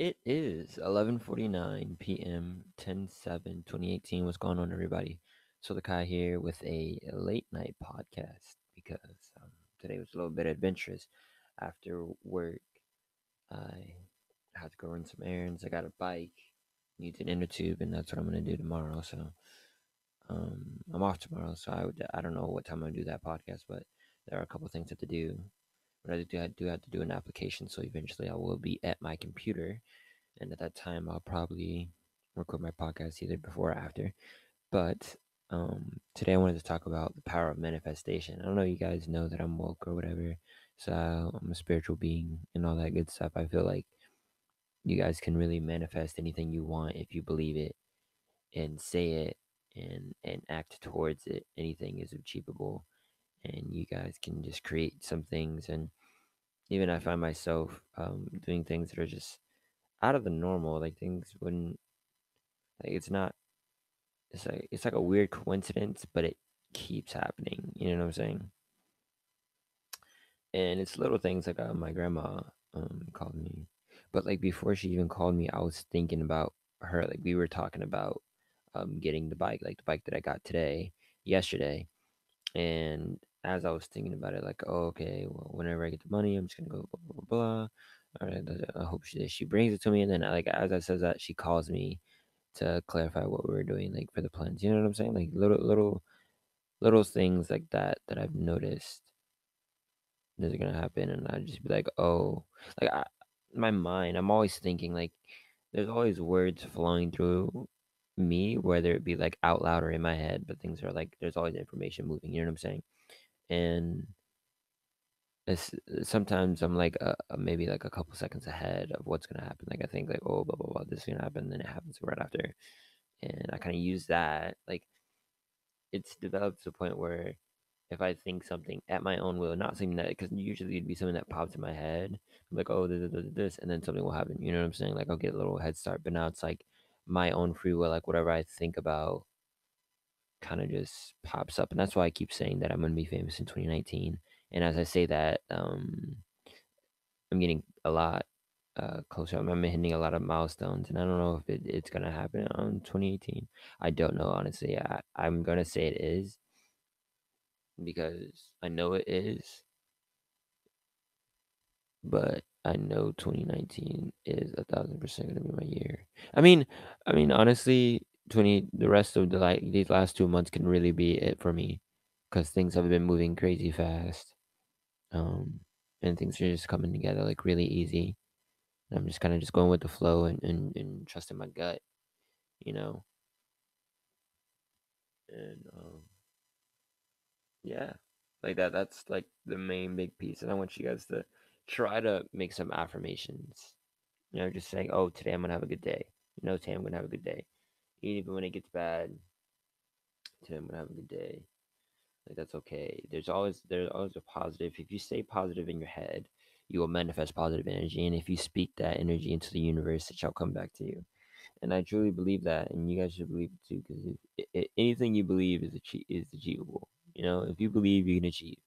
It is 11:49 p.m. 10/7/2018. What's going on, everybody? Solar Kai here with a late night podcast because um, today was a little bit adventurous. After work, I had to go run some errands. I got a bike, needs an inner tube, and that's what I'm gonna do tomorrow. So um, I'm off tomorrow, so I would I don't know what time I'm gonna do that podcast, but there are a couple things I have to do. But I do I do have to do an application, so eventually I will be at my computer and at that time I'll probably record my podcast either before or after. But um, today I wanted to talk about the power of manifestation. I don't know you guys know that I'm woke or whatever, so I'm a spiritual being and all that good stuff. I feel like you guys can really manifest anything you want if you believe it and say it and and act towards it. Anything is achievable, and you guys can just create some things. And even I find myself um, doing things that are just out of the normal. Like things wouldn't like it's not it's like it's like a weird coincidence, but it keeps happening. You know what I'm saying? And it's little things like uh, my grandma um called me, but like before she even called me, I was thinking about her. Like we were talking about um getting the bike, like the bike that I got today, yesterday, and as I was thinking about it, like, oh, okay, well, whenever I get the money, I'm just gonna go blah blah blah. All right, I hope she she brings it to me, and then like as I says that, she calls me to clarify what we were doing, like for the plans. You know what I'm saying? Like little little little things like that that I've noticed is gonna happen, and I'd just be like, oh, like I, my mind, I'm always thinking like there's always words flowing through me, whether it be like out loud or in my head, but things are like there's always information moving. You know what I'm saying? And it's sometimes I'm like uh, maybe like a couple seconds ahead of what's gonna happen. Like I think like oh blah blah blah this is gonna happen, then it happens right after, and I kind of use that like it's developed to the point where if I think something at my own will, not something that because usually it'd be something that pops in my head, I'm like oh this, this, this, and then something will happen. You know what I'm saying? Like I'll get a little head start, but now it's like my own free will, like whatever I think about, kind of just pops up, and that's why I keep saying that I'm gonna be famous in 2019. And as I say that, um, I'm getting a lot uh, closer. I'm, I'm hitting a lot of milestones, and I don't know if it, it's gonna happen on 2018. I don't know honestly. I, I'm gonna say it is because I know it is, but I know 2019 is a thousand percent gonna be my year. I mean, I mean honestly, 20 the rest of the like these last two months can really be it for me because things have been moving crazy fast, um, and things are just coming together like really easy. I'm just kind of just going with the flow and, and, and trusting my gut, you know. And um, yeah, like that. That's like the main big piece. And I want you guys to try to make some affirmations. You know, just saying, "Oh, today I'm gonna have a good day." You know, today I'm gonna have a good day, even when it gets bad. Today I'm gonna have a good day. Like that's okay. There's always there's always a positive. If you stay positive in your head, you will manifest positive energy, and if you speak that energy into the universe, it shall come back to you and I truly believe that, and you guys should believe it too, because anything you believe is achieve, is achievable. You know, if you believe, you can achieve.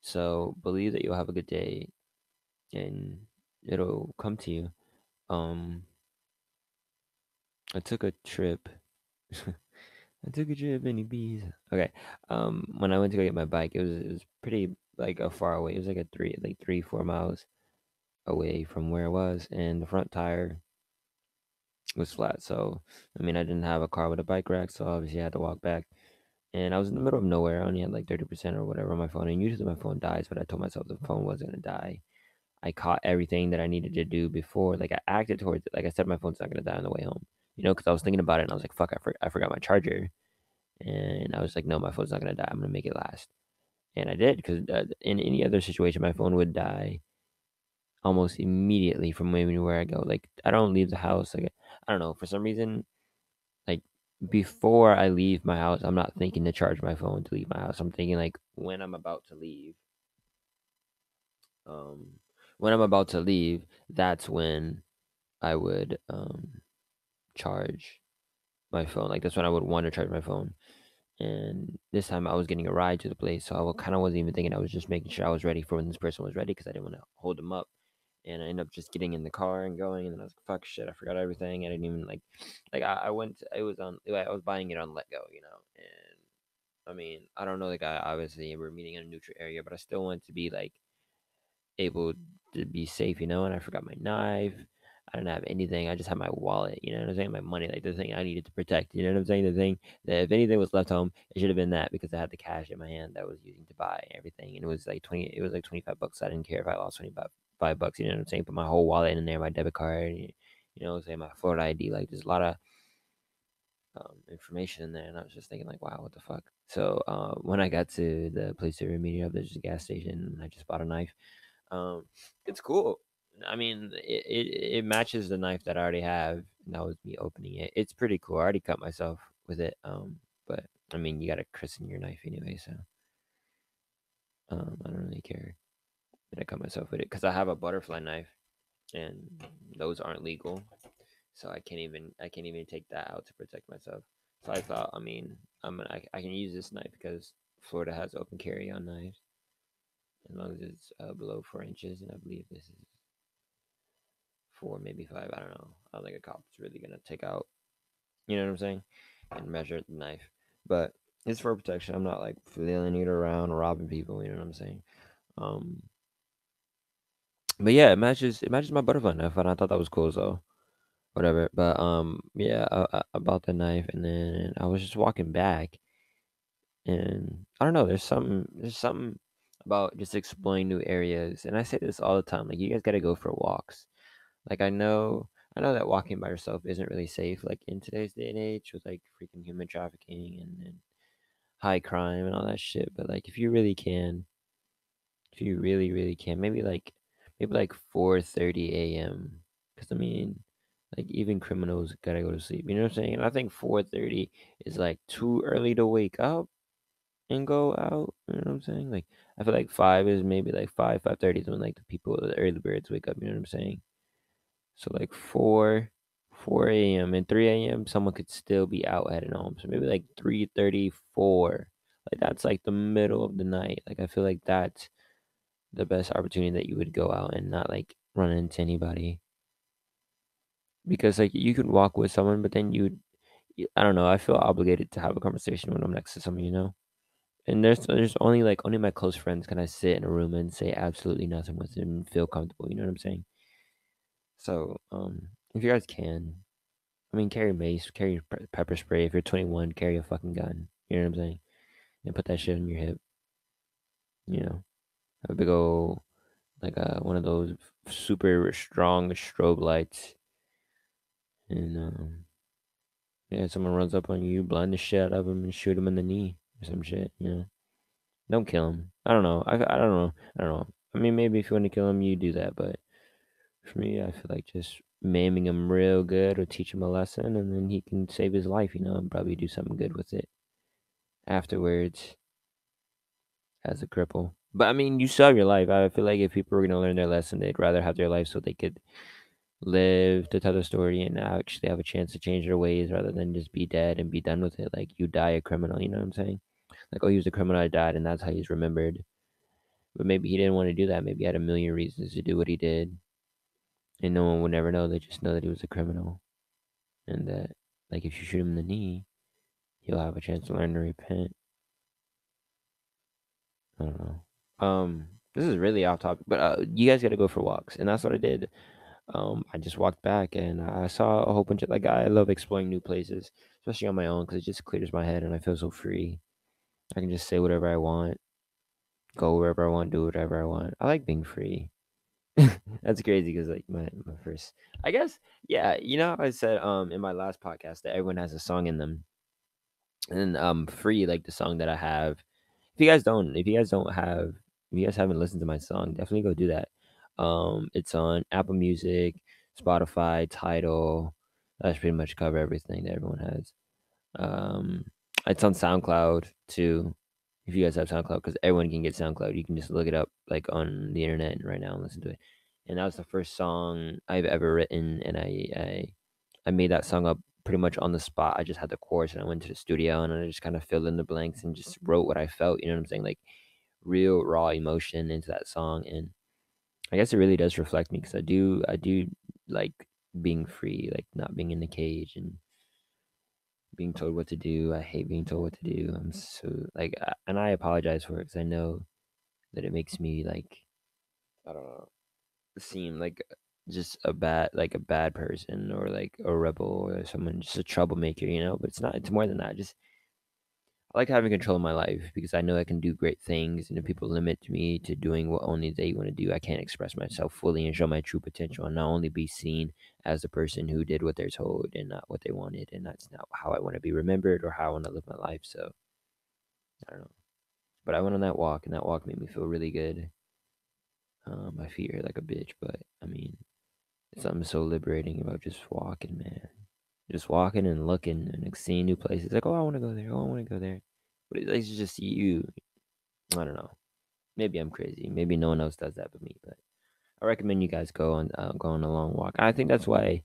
So believe that you'll have a good day, and it'll come to you. Um, I took a trip. I took a trip in Ibiza. Okay. Um, when I went to go get my bike, it was it was pretty like a far away. It was like a three like three four miles away from where I was, and the front tire was flat. So, I mean, I didn't have a car with a bike rack, so obviously I had to walk back. And I was in the middle of nowhere. I only had like 30% or whatever on my phone. And usually my phone dies, but I told myself the phone wasn't to die. I caught everything that I needed to do before. Like I acted towards it. Like I said, my phone's not to die on the way home, you know, because I was thinking about it and I was like, fuck, I, for- I forgot my charger. And I was like, no, my phone's not going to die. I'm going to make it last. And I did because uh, in any other situation, my phone would die almost immediately from where I go. Like I don't leave the house. Like I don't know for some reason, like before I leave my house, I'm not thinking to charge my phone to leave my house. I'm thinking like when I'm about to leave. Um, when I'm about to leave, that's when I would um charge my phone. Like that's when I would want to charge my phone. And this time I was getting a ride to the place, so I kind of wasn't even thinking. I was just making sure I was ready for when this person was ready because I didn't want to hold them up and I ended up just getting in the car and going, and then I was like, "Fuck shit, I forgot everything." I didn't even like, like I, I went, it was on, I was buying it on Letgo, you know, and I mean, I don't know the guy. Obviously, we're meeting in a neutral area, but I still want to be like able to be safe, you know. And I forgot my knife. I didn't have anything. I just had my wallet, you know what I'm saying? My money, like the thing I needed to protect, you know what I'm saying? The thing that if anything was left home, it should have been that because I had the cash in my hand that I was using to buy everything. And it was like 20, it was like 25 bucks. I didn't care if I lost 25 five bucks, you know what I'm saying? Put my whole wallet in there, my debit card, you know, say my Florida ID. Like there's a lot of um, information in there. And I was just thinking, like, wow, what the fuck? So uh, when I got to the place to meet up, there's a gas station, and I just bought a knife. Um, it's cool. I mean, it, it, it matches the knife that I already have, and that was me opening it. It's pretty cool. I already cut myself with it. Um, but I mean, you gotta christen your knife anyway, so um, I don't really care that I cut myself with it because I have a butterfly knife, and those aren't legal, so I can't even I can't even take that out to protect myself. So I thought, I mean, I'm I, I can use this knife because Florida has open carry on knives as long as it's uh, below four inches, and I believe this is four, maybe five. I don't know. I don't think a cop's really gonna take out, you know what I'm saying, and measure the knife. But it's for protection. I'm not like flailing it around, robbing people. You know what I'm saying? Um, but yeah, it matches. It matches my butterfly knife, and I thought that was cool. So whatever. But um, yeah, I, I bought the knife, and then I was just walking back, and I don't know. There's something. There's something about just exploring new areas. And I say this all the time. Like you guys got to go for walks. Like I know. I know that walking by yourself isn't really safe, like in today's day and age, with like freaking human trafficking and, and high crime and all that shit. But like, if you really can, if you really, really can, maybe like, maybe like four thirty a.m. Because I mean, like even criminals gotta go to sleep. You know what I'm saying? And I think four thirty is like too early to wake up and go out. You know what I'm saying? Like I feel like five is maybe like five, five thirty is when like the people, the early birds wake up. You know what I'm saying? So like four, four a.m. and three a.m. Someone could still be out heading home. So maybe like three thirty, four. Like that's like the middle of the night. Like I feel like that's the best opportunity that you would go out and not like run into anybody. Because like you could walk with someone, but then you, I don't know. I feel obligated to have a conversation when I'm next to someone, you know. And there's there's only like only my close friends can I sit in a room and say absolutely nothing with them and feel comfortable. You know what I'm saying? So um, if you guys can, I mean, carry mace, carry pepper spray. If you're 21, carry a fucking gun. You know what I'm saying? And put that shit on your hip. You know, have a big old like uh, one of those super strong strobe lights. And um, yeah, someone runs up on you, blind the shit out of them and shoot him in the knee or some shit. You know, don't kill him. I don't know. I I don't know. I don't know. I mean, maybe if you want to kill him, you do that. But for me, I feel like just maiming him real good or teach him a lesson, and then he can save his life. You know, and probably do something good with it afterwards as a cripple. But I mean, you have your life. I feel like if people were gonna learn their lesson, they'd rather have their life so they could live to tell the story and actually have a chance to change their ways rather than just be dead and be done with it. Like you die a criminal, you know what I'm saying? Like, oh, he was a criminal, I died, and that's how he's remembered. But maybe he didn't want to do that. Maybe he had a million reasons to do what he did. And no one would never know. They just know that he was a criminal. And that, like, if you shoot him in the knee, he'll have a chance to learn to repent. I don't know. Um, this is really off topic, but uh, you guys got to go for walks, and that's what I did. Um, I just walked back and I saw a whole bunch of like I love exploring new places, especially on my own, because it just clears my head and I feel so free. I can just say whatever I want, go wherever I want, do whatever I want. I like being free. That's crazy because like my, my first, I guess, yeah, you know, I said um in my last podcast that everyone has a song in them, and um free like the song that I have. If you guys don't, if you guys don't have, if you guys haven't listened to my song, definitely go do that. Um, it's on Apple Music, Spotify, Tidal. That's pretty much cover everything that everyone has. Um, it's on SoundCloud too. If you guys have SoundCloud, because everyone can get SoundCloud, you can just look it up like on the internet right now and listen to it. And that was the first song I've ever written, and I I, I made that song up pretty much on the spot. I just had the chorus, and I went to the studio, and I just kind of filled in the blanks and just wrote what I felt. You know what I'm saying? Like real raw emotion into that song, and I guess it really does reflect me because I do I do like being free, like not being in the cage and being told what to do. I hate being told what to do. I'm so like, and I apologize for it because I know that it makes me like, I don't know, seem like just a bad, like a bad person or like a rebel or someone just a troublemaker, you know. But it's not. It's more than that. Just I like having control of my life because I know I can do great things, and if people limit me to doing what only they want to do, I can't express myself fully and show my true potential, and not only be seen as the person who did what they're told and not what they wanted, and that's not how I want to be remembered or how I want to live my life. So I don't know, but I went on that walk, and that walk made me feel really good. Um, my feet hurt like a bitch, but I mean, something so liberating about just walking, man just walking and looking and like, seeing new places. Like, oh, I want to go there. Oh, I want to go there. But it's just you. I don't know. Maybe I'm crazy. Maybe no one else does that but me. But I recommend you guys go on uh, go on a long walk. I think that's why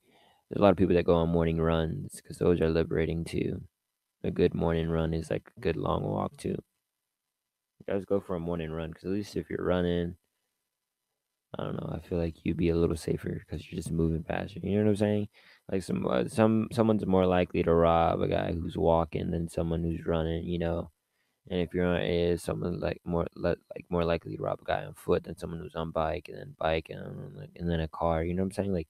there's a lot of people that go on morning runs because those are liberating too. A good morning run is like a good long walk too. You guys go for a morning run because at least if you're running, I don't know. I feel like you'd be a little safer because you're just moving faster. You know what I'm saying? Like some uh, some someone's more likely to rob a guy who's walking than someone who's running. You know, and if you're on is someone like more like more likely to rob a guy on foot than someone who's on bike and then bike and like and then a car. You know what I'm saying? Like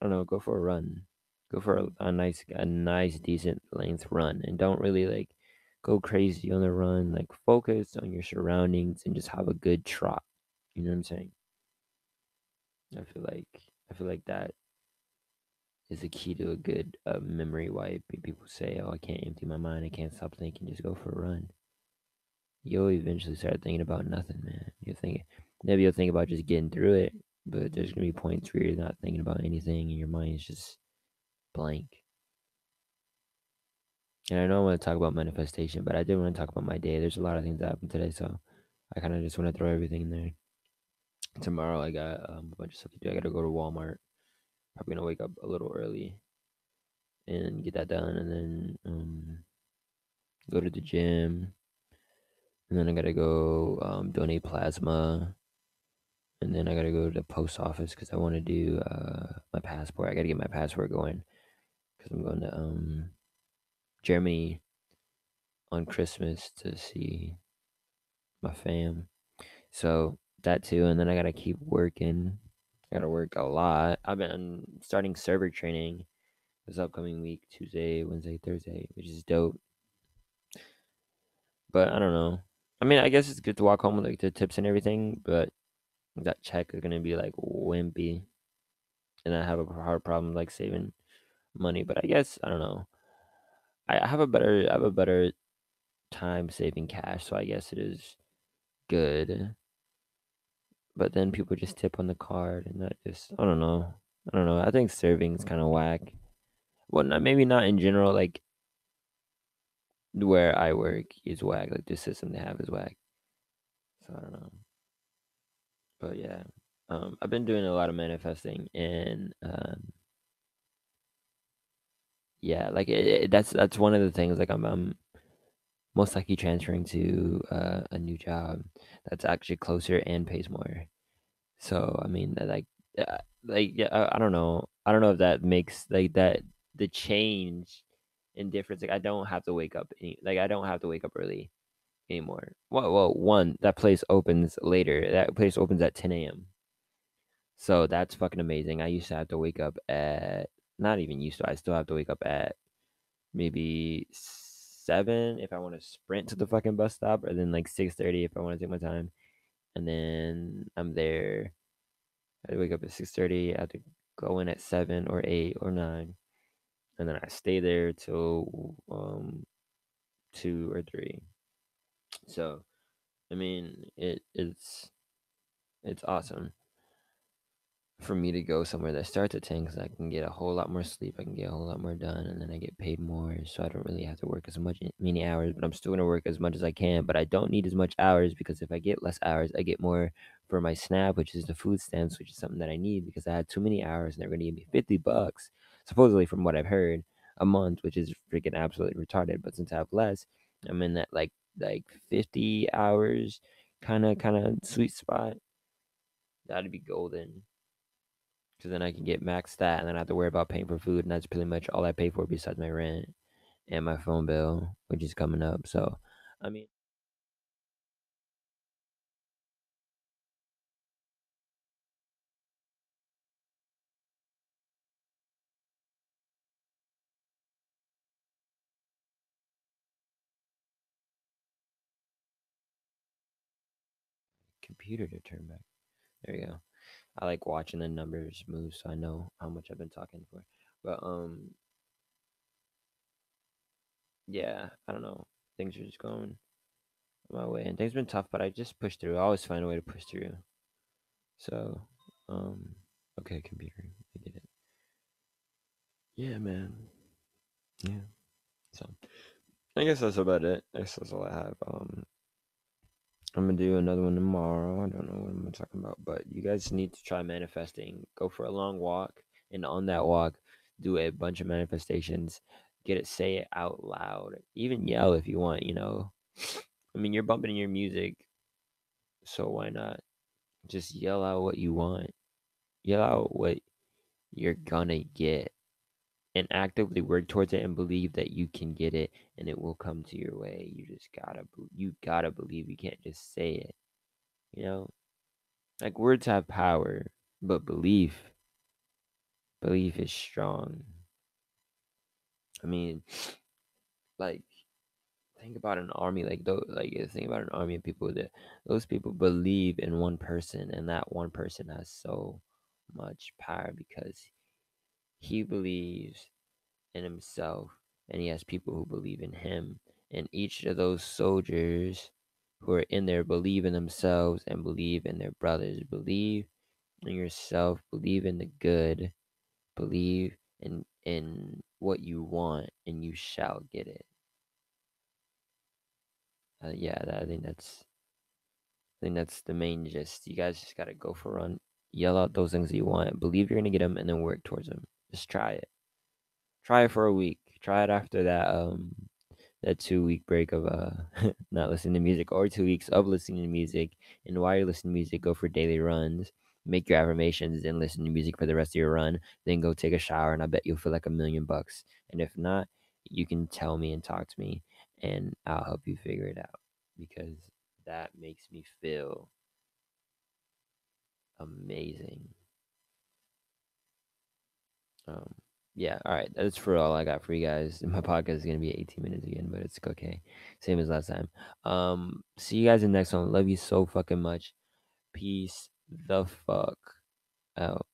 I don't know. Go for a run. Go for a, a nice a nice decent length run and don't really like go crazy on the run. Like focus on your surroundings and just have a good trot. You know what I'm saying? I feel like I feel like that is the key to a good uh, memory wipe. People say, "Oh, I can't empty my mind. I can't stop thinking. Just go for a run." You'll eventually start thinking about nothing, man. You'll think maybe you'll think about just getting through it, but there's gonna be points where you're not thinking about anything, and your mind is just blank. And I know I want to talk about manifestation, but I did want to talk about my day. There's a lot of things that happened today, so I kind of just want to throw everything in there. Tomorrow I got um, a bunch of stuff to do. I got to go to Walmart probably gonna wake up a little early and get that done, and then um, go to the gym, and then I gotta go um, donate plasma, and then I gotta go to the post office because I want to do uh, my passport. I gotta get my passport going because I'm going to um, Germany on Christmas to see my fam. So that too, and then I gotta keep working I gotta work a lot. I've been starting server training this upcoming week, Tuesday, Wednesday, Thursday, which is dope. But I don't know. I mean, I guess it's good to walk home with like the tips and everything, but that check is gonna be like wimpy, and I have a hard problem like saving money. But I guess I don't know. I have a better, I have a better time saving cash, so I guess it is good but then people just tip on the card and that just I don't know. I don't know. I think serving is kind of whack. Well, not, maybe not in general. Like where I work is whack. Like the system they have is whack. So I don't know. But yeah, um, I've been doing a lot of manifesting and um, yeah, like it, it, that's that's one of the things. Like I'm, I'm most likely transferring to uh, a new job that's actually closer and pays more. So I mean, like, uh, like yeah, I, I, don't know. I don't know if that makes like that the change in difference. Like I don't have to wake up. Any, like I don't have to wake up early anymore. Well, well, one that place opens later. That place opens at 10 a.m. So that's fucking amazing. I used to have to wake up at not even used to. I still have to wake up at maybe seven if I want to sprint to the fucking bus stop, or then like six thirty if I want to take my time. And then I'm there. I wake up at six thirty. I have to go in at seven or eight or nine, and then I stay there till um two or three. So, I mean, it it's it's awesome for me to go somewhere that starts at 10 because I can get a whole lot more sleep. I can get a whole lot more done and then I get paid more. So I don't really have to work as much, eh, many hours, but I'm still going to work as much as I can. But I don't need as much hours because if I get less hours, I get more for my SNAP, which is the food stamps, which is something that I need because I had too many hours and they're going to give me 50 bucks, supposedly from what I've heard, a month, which is freaking absolutely retarded. But since I have less, I'm in that like like 50 hours kind of kind of sweet spot That'd be golden. Because then I can get max that, and then I have to worry about paying for food, and that's pretty much all I pay for besides my rent and my phone bill, which is coming up. So, I mean. Computer to turn back. There you go. I like watching the numbers move so I know how much I've been talking for. But um yeah, I don't know. Things are just going my way and things have been tough, but I just push through. I always find a way to push through. So, um okay, computer. I get it. Yeah, man. Yeah. So I guess that's about it. I guess that's all I have. Um I'm gonna do another one tomorrow. I don't know what I'm talking about, but you guys need to try manifesting. Go for a long walk, and on that walk, do a bunch of manifestations. Get it, say it out loud. Even yell if you want. You know, I mean, you're bumping your music, so why not just yell out what you want? Yell out what you're gonna get and actively work towards it and believe that you can get it and it will come to your way. You just gotta you gotta believe. You can't just say it. You know, like words have power, but belief, belief is strong. I mean, like think about an army like those like think about an army of people that those people believe in one person and that one person has so much power because he believes in himself and he has people who believe in him. And each of those soldiers who are in there believe in themselves and believe in their brothers. Believe in yourself, believe in the good, believe in in what you want and you shall get it. Uh, yeah, I think that's I think that's the main gist. You guys just gotta go for a run, yell out those things that you want, believe you're gonna get them, and then work towards them. Just try it. Try it for a week. Try it after that um that two week break of uh not listening to music or two weeks of listening to music. And while you're listening to music, go for daily runs, make your affirmations, and listen to music for the rest of your run. Then go take a shower, and I bet you'll feel like a million bucks. And if not, you can tell me and talk to me, and I'll help you figure it out because that makes me feel amazing. Um, yeah, all right. That's for all I got for you guys. My podcast is gonna be 18 minutes again, but it's okay. Same as last time. Um, see you guys in the next one. Love you so fucking much. Peace the fuck out.